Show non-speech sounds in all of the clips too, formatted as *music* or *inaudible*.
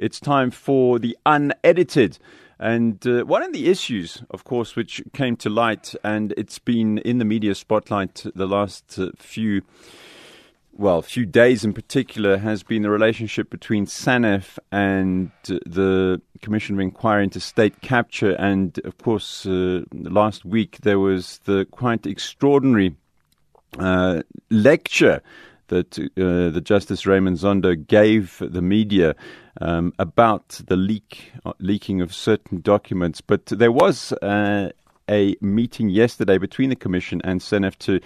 It's time for the unedited. And uh, one of the issues, of course, which came to light, and it's been in the media spotlight the last uh, few, well, few days in particular, has been the relationship between SANEF and uh, the Commission of Inquiry into State Capture. And of course, uh, last week there was the quite extraordinary uh, lecture that uh, the Justice Raymond Zondo gave the media um, about the leak uh, leaking of certain documents. But there was uh, a meeting yesterday between the Commission and SANEF to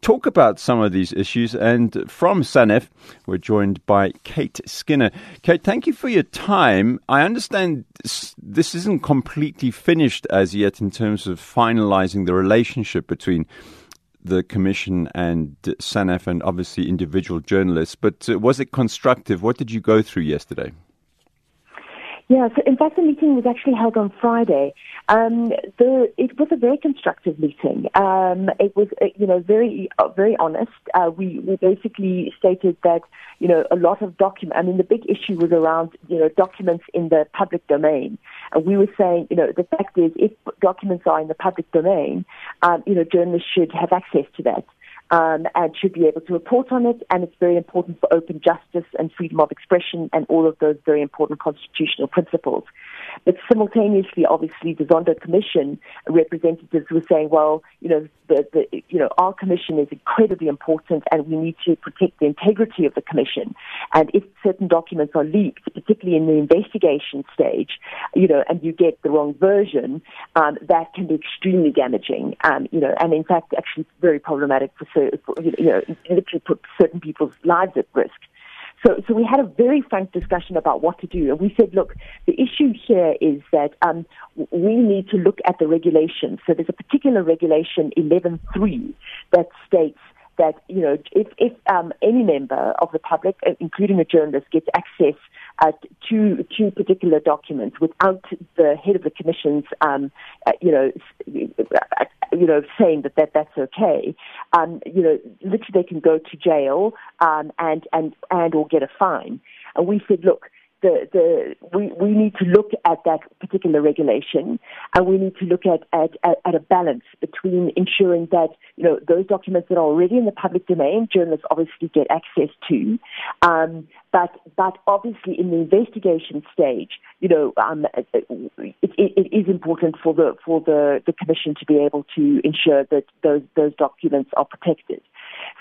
talk about some of these issues. And from SANEF, we're joined by Kate Skinner. Kate, thank you for your time. I understand this isn't completely finished as yet in terms of finalizing the relationship between the Commission and SANEF and obviously individual journalists. But uh, was it constructive? What did you go through yesterday? Yeah, so in fact, the meeting was actually held on Friday. Um, the, it was a very constructive meeting. Um, it was, uh, you know, very, uh, very honest. Uh, we, we basically stated that, you know, a lot of documents. I mean, the big issue was around, you know, documents in the public domain. And we were saying, you know, the fact is, if documents are in the public domain, um, you know, journalists should have access to that um, and should be able to report on it. And it's very important for open justice and freedom of expression and all of those very important constitutional principles. But simultaneously, obviously, the Zondo Commission representatives were saying, well, you know, the, the, you know, our commission is incredibly important and we need to protect the integrity of the commission. And if certain documents are leaked, particularly in the investigation stage, you know, and you get the wrong version, um, that can be extremely damaging, um, you know, and in fact, actually very problematic for, for you know, literally put certain people's lives at risk. So, so we had a very frank discussion about what to do. And we said, look, the issue here is that um, we need to look at the regulations. So there's a particular regulation 11.3 that states that you know if if um, any member of the public, uh, including a journalist, gets access uh, to to particular documents without the head of the commission's um, uh, you know uh, you know saying that, that that's okay, um, you know literally they can go to jail um, and and and or get a fine. And we said, look, the, the, we, we need to look at that particular regulation and we need to look at, at, at, a balance between ensuring that, you know, those documents that are already in the public domain, journalists obviously get access to, um, but, but obviously in the investigation stage, you know, um, it, it, it is important for the, for the, the commission to be able to ensure that those, those documents are protected.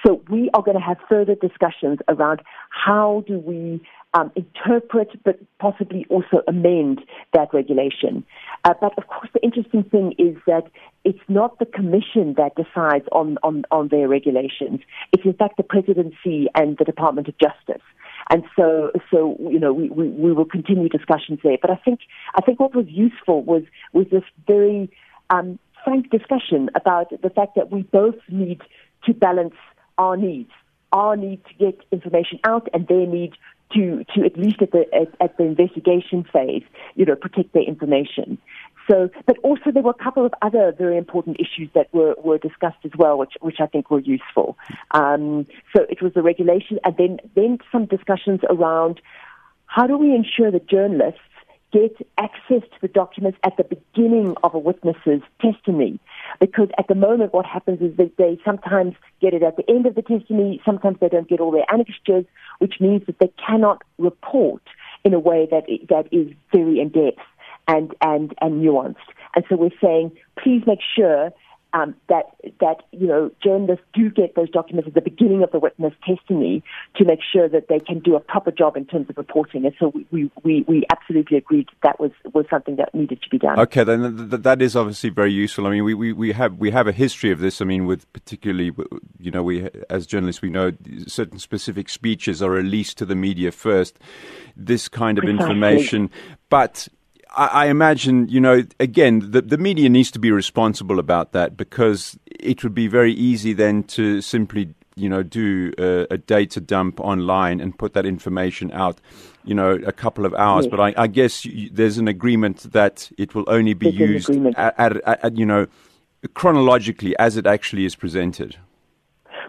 So we are going to have further discussions around how do we um, interpret but possibly also amend that regulation. Uh, but of course, the interesting thing is that it's not the Commission that decides on, on, on their regulations. It's in fact the Presidency and the Department of Justice. And so, so you know, we, we, we will continue discussions there. But I think, I think what was useful was, was this very um, frank discussion about the fact that we both need to balance our needs our need to get information out and their need to, to at least at the, at, at the investigation phase, you know, protect their information. So, but also there were a couple of other very important issues that were, were discussed as well, which, which I think were useful. Um, so it was the regulation and then, then some discussions around how do we ensure that journalists get access to the documents at the beginning of a witness's testimony. Because at the moment, what happens is that they sometimes get it at the end of the testimony, sometimes they don't get all their annexures, which means that they cannot report in a way that, that is very in depth and, and, and nuanced. And so we're saying, please make sure um, that that you know journalists do get those documents at the beginning of the witness testimony to make sure that they can do a proper job in terms of reporting. And so we we, we absolutely agreed that was was something that needed to be done. Okay, then that is obviously very useful. I mean, we, we, we have we have a history of this. I mean, with particularly you know we as journalists we know certain specific speeches are released to the media first. This kind of Precisely. information, but I, I imagine, you know, again, the, the media needs to be responsible about that because it would be very easy then to simply, you know, do a, a data dump online and put that information out, you know, a couple of hours. Yes. But I, I guess you, there's an agreement that it will only be there's used at, at, at, you know, chronologically as it actually is presented.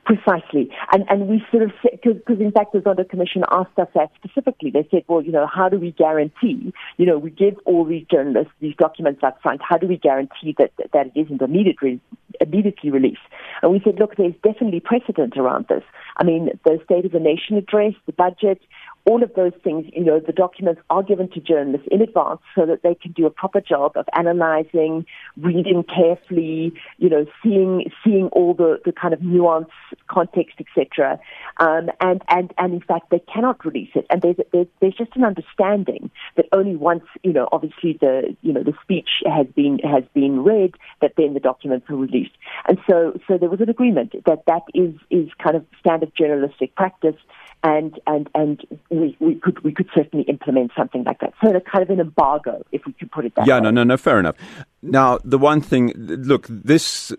Precisely. And, and we sort of because in fact the Zondo Commission asked us that specifically. They said, well, you know, how do we guarantee, you know, we give all these journalists these documents up front, how do we guarantee that, that it isn't immediately, immediately released? And we said, look, there's definitely precedent around this. I mean, the State of the Nation address, the budget, all of those things, you know, the documents are given to journalists in advance so that they can do a proper job of analyzing, reading carefully, you know, seeing seeing all the, the kind of nuance, context, etc. Um, and and and in fact, they cannot release it. And there's, there's there's just an understanding that only once, you know, obviously the you know the speech has been has been read, that then the documents are released. And so so there was an agreement that that is is kind of standard journalistic practice and and and we, we could we could certainly implement something like that. So it's kind of an embargo, if we could put it that yeah, way. no, no, no, fair enough. Now, the one thing, look, this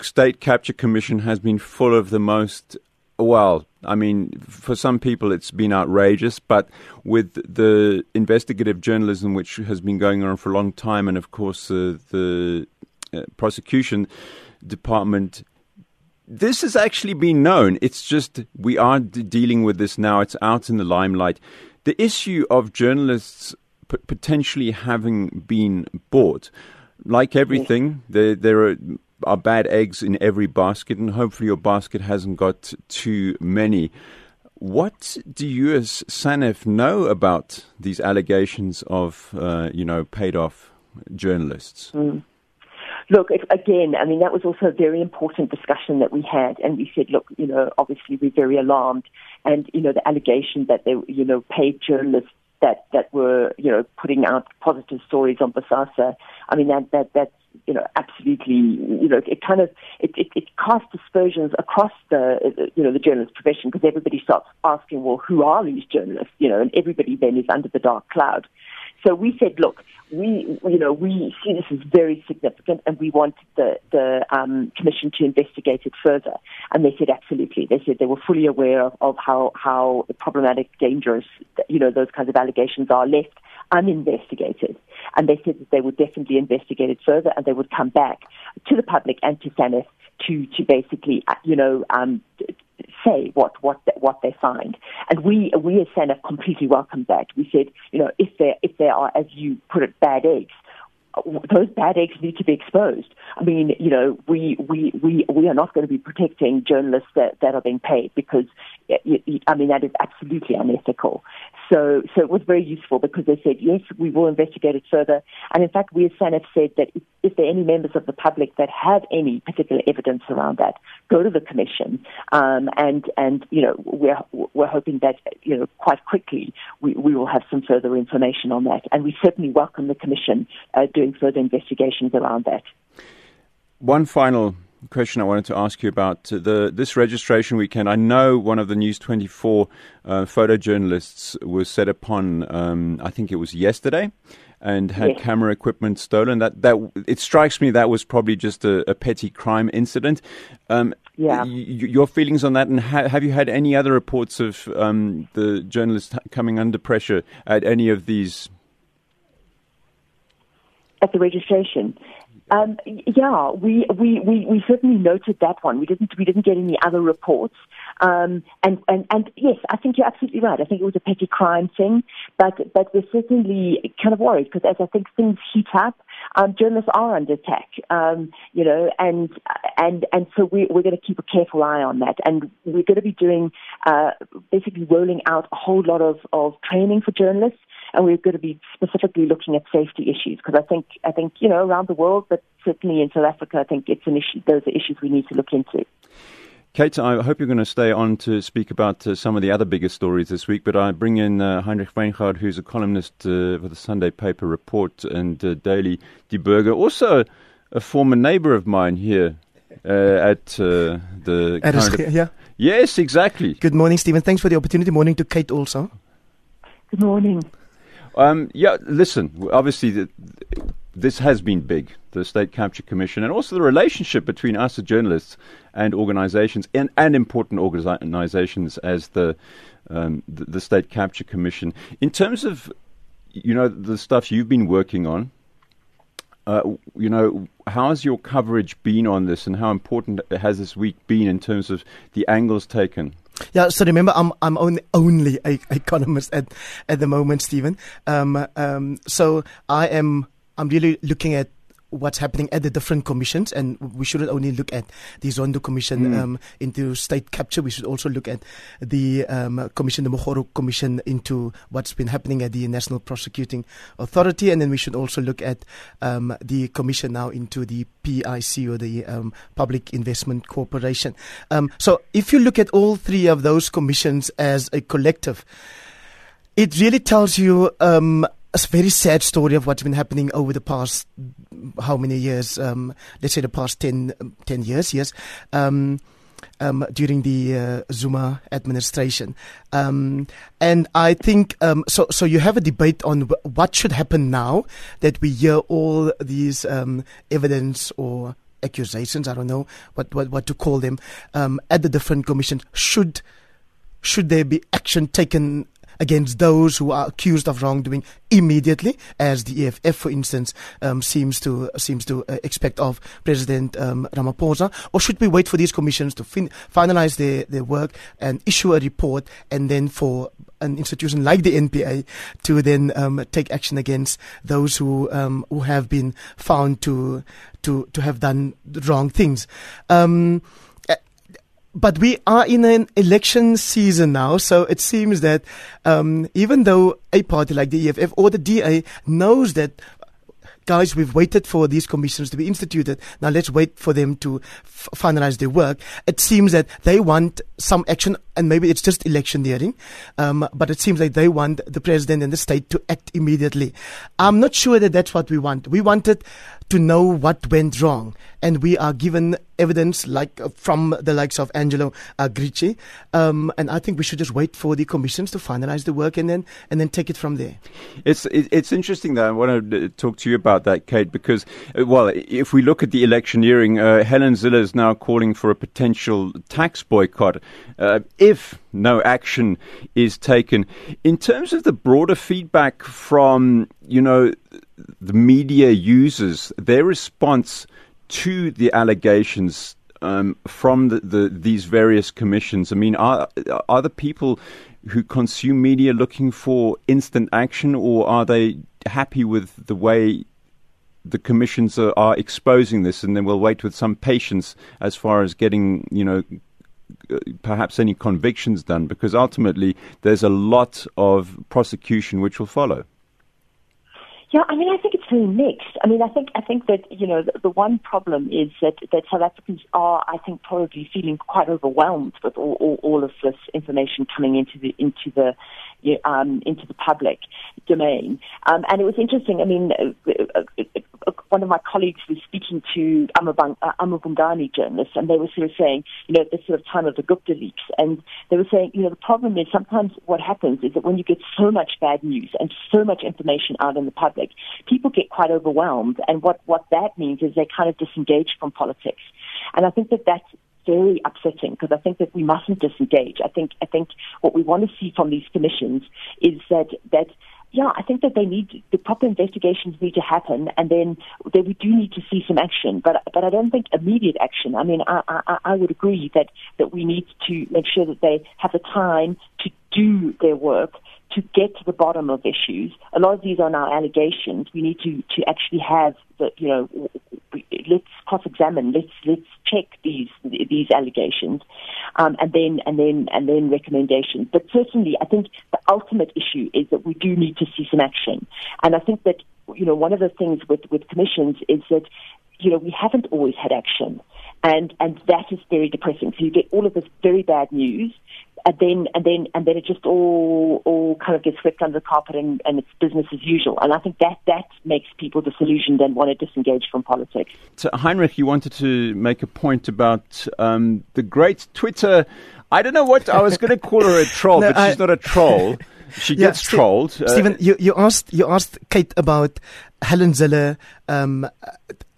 state capture commission has been full of the most. Well, I mean, for some people it's been outrageous, but with the investigative journalism which has been going on for a long time, and of course uh, the uh, prosecution department this has actually been known. It's just we are d- dealing with this now. It's out in the limelight. The issue of journalists p- potentially having been bought, like everything, there there are, are bad eggs in every basket, and hopefully your basket hasn't got too many. What do you, as SANEF, know about these allegations of, uh, you know, paid off journalists? Mm. Look, if, again, I mean, that was also a very important discussion that we had. And we said, look, you know, obviously we're very alarmed. And, you know, the allegation that they, you know, paid journalists that, that were, you know, putting out positive stories on Bosasa. I mean, that, that, that's, you know, absolutely, you know, it kind of, it, it, it casts aspersions across the, you know, the journalist profession because everybody starts asking, well, who are these journalists? You know, and everybody then is under the dark cloud. So we said, look, we, you know, we see this as very significant, and we want the the um, commission to investigate it further. And they said absolutely. They said they were fully aware of, of how how problematic, dangerous, you know, those kinds of allegations are left uninvestigated. And they said that they would definitely investigate it further, and they would come back to the public and to SANEF to to basically, uh, you know, um, say what what what they find. And we we as SANEF completely welcomed that. We said, you know, if there if there are, as you put it, bad eggs, those bad eggs need to be exposed. I mean, you know, we we we we are not going to be protecting journalists that that are being paid because, I mean, that is absolutely unethical. So so it was very useful because they said yes, we will investigate it further. And in fact, we as SANEF said that if, if there are any members of the public that have any particular evidence around that, go to the commission. Um, and and you know, we're we're hoping that you know quite quickly we we will have some further information on that. And we certainly welcome the commission. Uh, doing further investigations around that. One final question I wanted to ask you about the this registration weekend. I know one of the News 24 uh, photojournalists was set upon. Um, I think it was yesterday, and had yes. camera equipment stolen. That that it strikes me that was probably just a, a petty crime incident. Um, yeah. Y- your feelings on that, and ha- have you had any other reports of um, the journalists coming under pressure at any of these at the registration. Um, yeah, we, we, we, we certainly noted that one. We didn't we didn't get any other reports. Um, and, and, and yes, I think you're absolutely right. I think it was a petty crime thing, but but we're certainly kind of worried because as I think things heat up, um, journalists are under attack. Um, you know, and and and so we, we're going to keep a careful eye on that, and we're going to be doing uh, basically rolling out a whole lot of of training for journalists and we're going to be specifically looking at safety issues because I think I think you know around the world, but certainly in South Africa, I think it's an issue. Those are issues we need to look into. Kate, I hope you're going to stay on to speak about uh, some of the other bigger stories this week, but I bring in uh, Heinrich Wyngaard, who's a columnist uh, for the Sunday Paper Rapport and uh, Daily Die Burger, also a former neighbor of mine here uh, at uh, the. At of, yeah. Yes, exactly. Good morning, Stephen. Thanks for the opportunity. Morning to Kate also. Good morning. Um, yeah, listen, obviously, the, this has been big, the State Capture Commission, and also the relationship between us as journalists and organizations, and, and important organizations as the, um, the, the State Capture Commission. In terms of, you know, the stuff you've been working on, Uh, you know, how has your coverage been on this, and how important has this week been in terms of the angles taken? Yeah, so remember, I'm I'm only only a economist at at the moment, Stephen. Um, um, so I am I'm really looking at what's happening at the different commissions, and we shouldn't only look at the Zondo Commission mm. um, into state capture. We should also look at the um, commission, the Mokgoro Commission, into what's been happening at the National Prosecuting Authority, and then we should also look at um, the commission now into the PIC or the um, Public Investment Corporation. Um, so, if you look at all three of those commissions as a collective, it really tells you um, a very sad story of what's been happening over the past how many years? Um, let's say the past 10, 10 years, yes. Um, um, during the uh, Zuma administration, um, and I think um, so. So you have a debate on what should happen now that we hear all these um, evidence or accusations. I don't know what what, what to call them at the different commissions. Should should there be action taken against those who are accused of wrongdoing immediately, as the EFF, for instance, um, seems to seems to uh, expect of President um, Ramaphosa, or should we wait for these commissions to fin- finalize their, their work and issue a report, and then for an institution like the NPA to then um, take action against those who um, who have been found to to to have done wrong things. But we are in an election season now, so it seems that um, even though a party like the EFF or the DA knows that guys, we've waited for these commissions to be instituted. Now let's wait for them to f- finalize their work. It seems that they want some action, and maybe it's just electioneering, um, but it seems like they want the president and the state to act immediately. I'm not sure that that's what we want. We wanted to know what went wrong. And we are given evidence like uh, from the likes of Angelo uh, Agrizzi. Um, and I think we should just wait for the commissions to finalize the work and then and then take it from there. It's it's interesting that I want to talk to you about that, Kate, because uh, well, if we look at the electioneering, uh, Helen Zille is now calling for a potential tax boycott uh, if no action is taken. In terms of the broader feedback from you know the media users, their response to the allegations um, from the, the, these various commissions. I mean, are are the people who consume media looking for instant action, or are they happy with the way the commissions are, are exposing this, and then we'll wait with some patience as far as getting, you know, perhaps any convictions done, because ultimately there's a lot of prosecution which will follow. Yeah, I mean, I think it's very mixed. I mean, I think I think that you know the, the one problem is that that South Africans are, I think, probably feeling quite overwhelmed with all, all, all of this information coming into the into the um, into the public domain. Um, and it was interesting. I mean, uh, uh, uh, one of my colleagues was speaking to amaBhungane journalists, and they were sort of saying, you know, at this sort of time of the Gupta leaks, and they were saying, you know, the problem is sometimes what happens is that when you get so much bad news and so much information out in the public, people get quite overwhelmed, and what what that means is they kind of disengage from politics. And I think that that's very upsetting because I think that we mustn't disengage. I think I think what we want to see from these commissions is that that yeah, I think that they need the proper investigations need to happen, and then that we do need to see some action. But but I don't think immediate action. I mean, I I, I would agree that that we need to make sure that they have the time to do their work to get to the bottom of issues. A lot of these are now allegations. We need to to actually have the you know let's cross-examine, let's let's check these these allegations, um, and then and then and then recommendations. But certainly, I think the ultimate issue is that we do need to see some action, and I think that you know one of the things with with commissions is that you know we haven't always had action, and and that is very depressing. So you get all of this very bad news and then and then and then it just all all kind of gets swept under the carpet and, and it's business as usual. And I think that that makes people disillusioned and want to disengage from politics. So Heinrich, you wanted to make a point about um, the great Twitter. I don't know what I was going to call her a *laughs* troll, no, but I, she's not a troll. *laughs* she gets Ste- trolled. Uh, Stephen, you, you asked you asked Kate about Helen Zille um,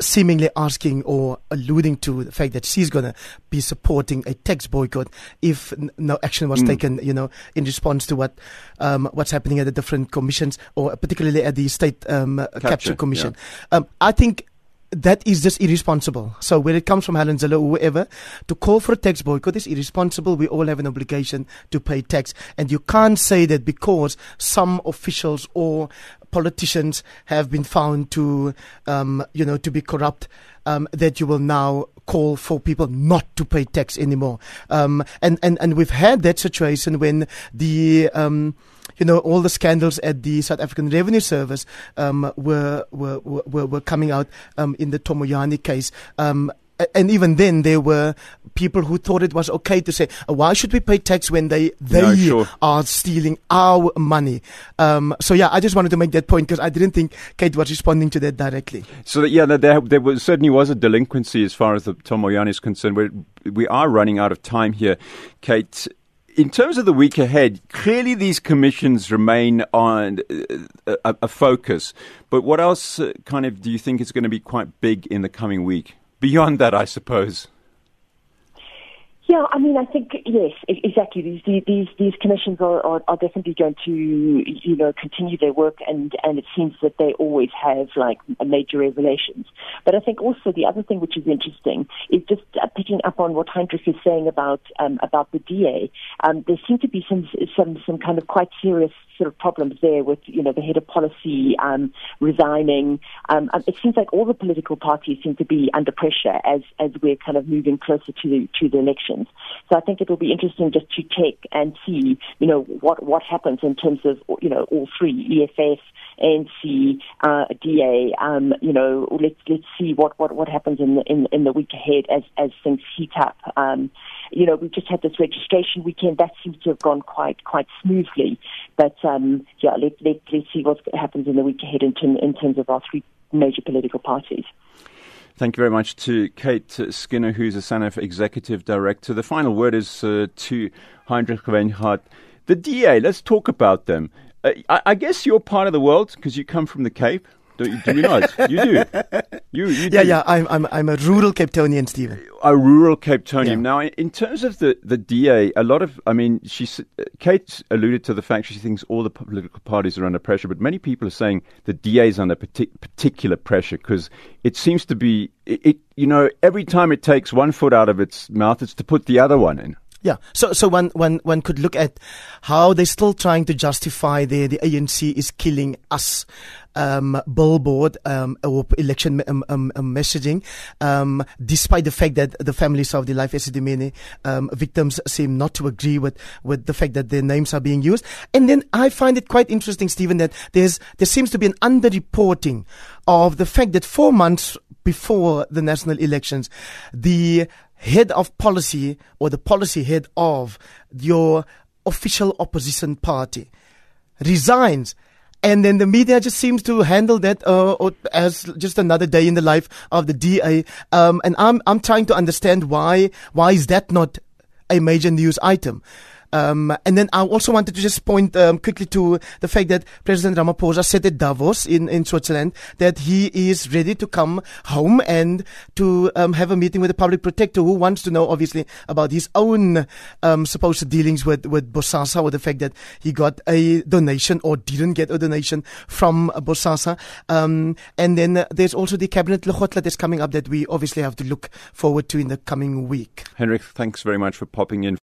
seemingly asking or alluding to the fact that she's going to be supporting a tax boycott if no action was Mm. taken, you know, in response to what um, what's happening at the different commissions or particularly at the state um, uh, capture, Capture, commission. Um, I think. That is just irresponsible. So when it comes from Helen Zille or whoever, to call for a tax boycott is irresponsible. We all have an obligation to pay tax. And you can't say that because some officials or politicians have been found to, um, you know, to be corrupt, um, that you will now call for people not to pay tax anymore. Um, and, and, and we've had that situation when the, um, you know, all the scandals at the South African Revenue Service um, were, were, were, were coming out um, in the Tom Moyane case. Um, and even then, there were people who thought it was okay to say, "Uh, "Why should we pay tax when they they No, sure. are stealing our money?" Um, so yeah, I just wanted to make that point because I didn't think Kate was responding to that directly. So that, yeah, there, there, was, certainly was a delinquency as far as the Tom Moyane is concerned. We're, we are running out of time here, Kate. In terms of the week ahead, clearly these commissions remain on uh, a, a focus. But what else uh, kind of do you think is going to be quite big in the coming week? Beyond that, I suppose. Yeah, I mean, I think yes, exactly. These these these commissions are, are, are definitely going to you know continue their work, and and it seems that they always have like major revelations. But I think also the other thing which is interesting is just uh, picking up on what Heinrich is saying about um, about the DA. Um, there seem to be some some some kind of quite serious sort of problems there with you know the head of policy um, resigning. Um, um, it seems like all the political parties seem to be under pressure as as we're kind of moving closer to to the So I think it will be interesting just to check and see you know what what happens in terms of you know all three EFF. ANC, uh, DA, um, you know, let's let's see what, what, what happens in the in, in the week ahead as as things heat up. Um, you know, we just had this registration weekend that seems to have gone quite quite smoothly. But um, yeah, let let let's see what happens in the week ahead in, term, in terms of our three major political parties. Thank you very much to Kate Skinner, who's a SANEF Executive Director. The final word is uh, to Heinrich Wyngaard. The DA, let's talk about them. Uh, I, I guess you're part of the world because you come from the Cape. Do you, do you not? You do. You, you do. Yeah, yeah. I'm I'm I'm a rural Cape Townian, Stephen. a rural Cape Townian. Yeah. Now, in terms of the, the DA, a lot of, I mean, she, Kate alluded to the fact she thinks all the political parties are under pressure, but many people are saying the DA is under partic- particular pressure because it seems to be, it, it, you know, every time it takes one foot out of its mouth, it's to put the other one in. Yeah. So so one one one could look at how they're still trying to justify the the ANC is killing us. Um, billboard um, or election um, um, um, messaging, um, despite the fact that the families of the Life Esidimeni victims seem not to agree with, with the fact that their names are being used. And then I find it quite interesting, Stephen, that there's there seems to be an underreporting of the fact that four months before the national elections, the head of policy or the policy head of your official opposition party resigns. And then the media just seems to handle that uh, as just another day in the life of the DA. Um, and I'm I'm trying to understand why why is that not a major news item? Um, and then I also wanted to just point um, quickly to the fact that President Ramaphosa said at Davos in, in Switzerland that he is ready to come home and to um, have a meeting with the public protector who wants to know, obviously, about his own um, supposed dealings with, with Bosasa or the fact that he got a donation or didn't get a donation from Bosasa. Um, and then uh, there's also the cabinet Lekgotla that's coming up that we obviously have to look forward to in the coming week. Henrik, thanks very much for popping in.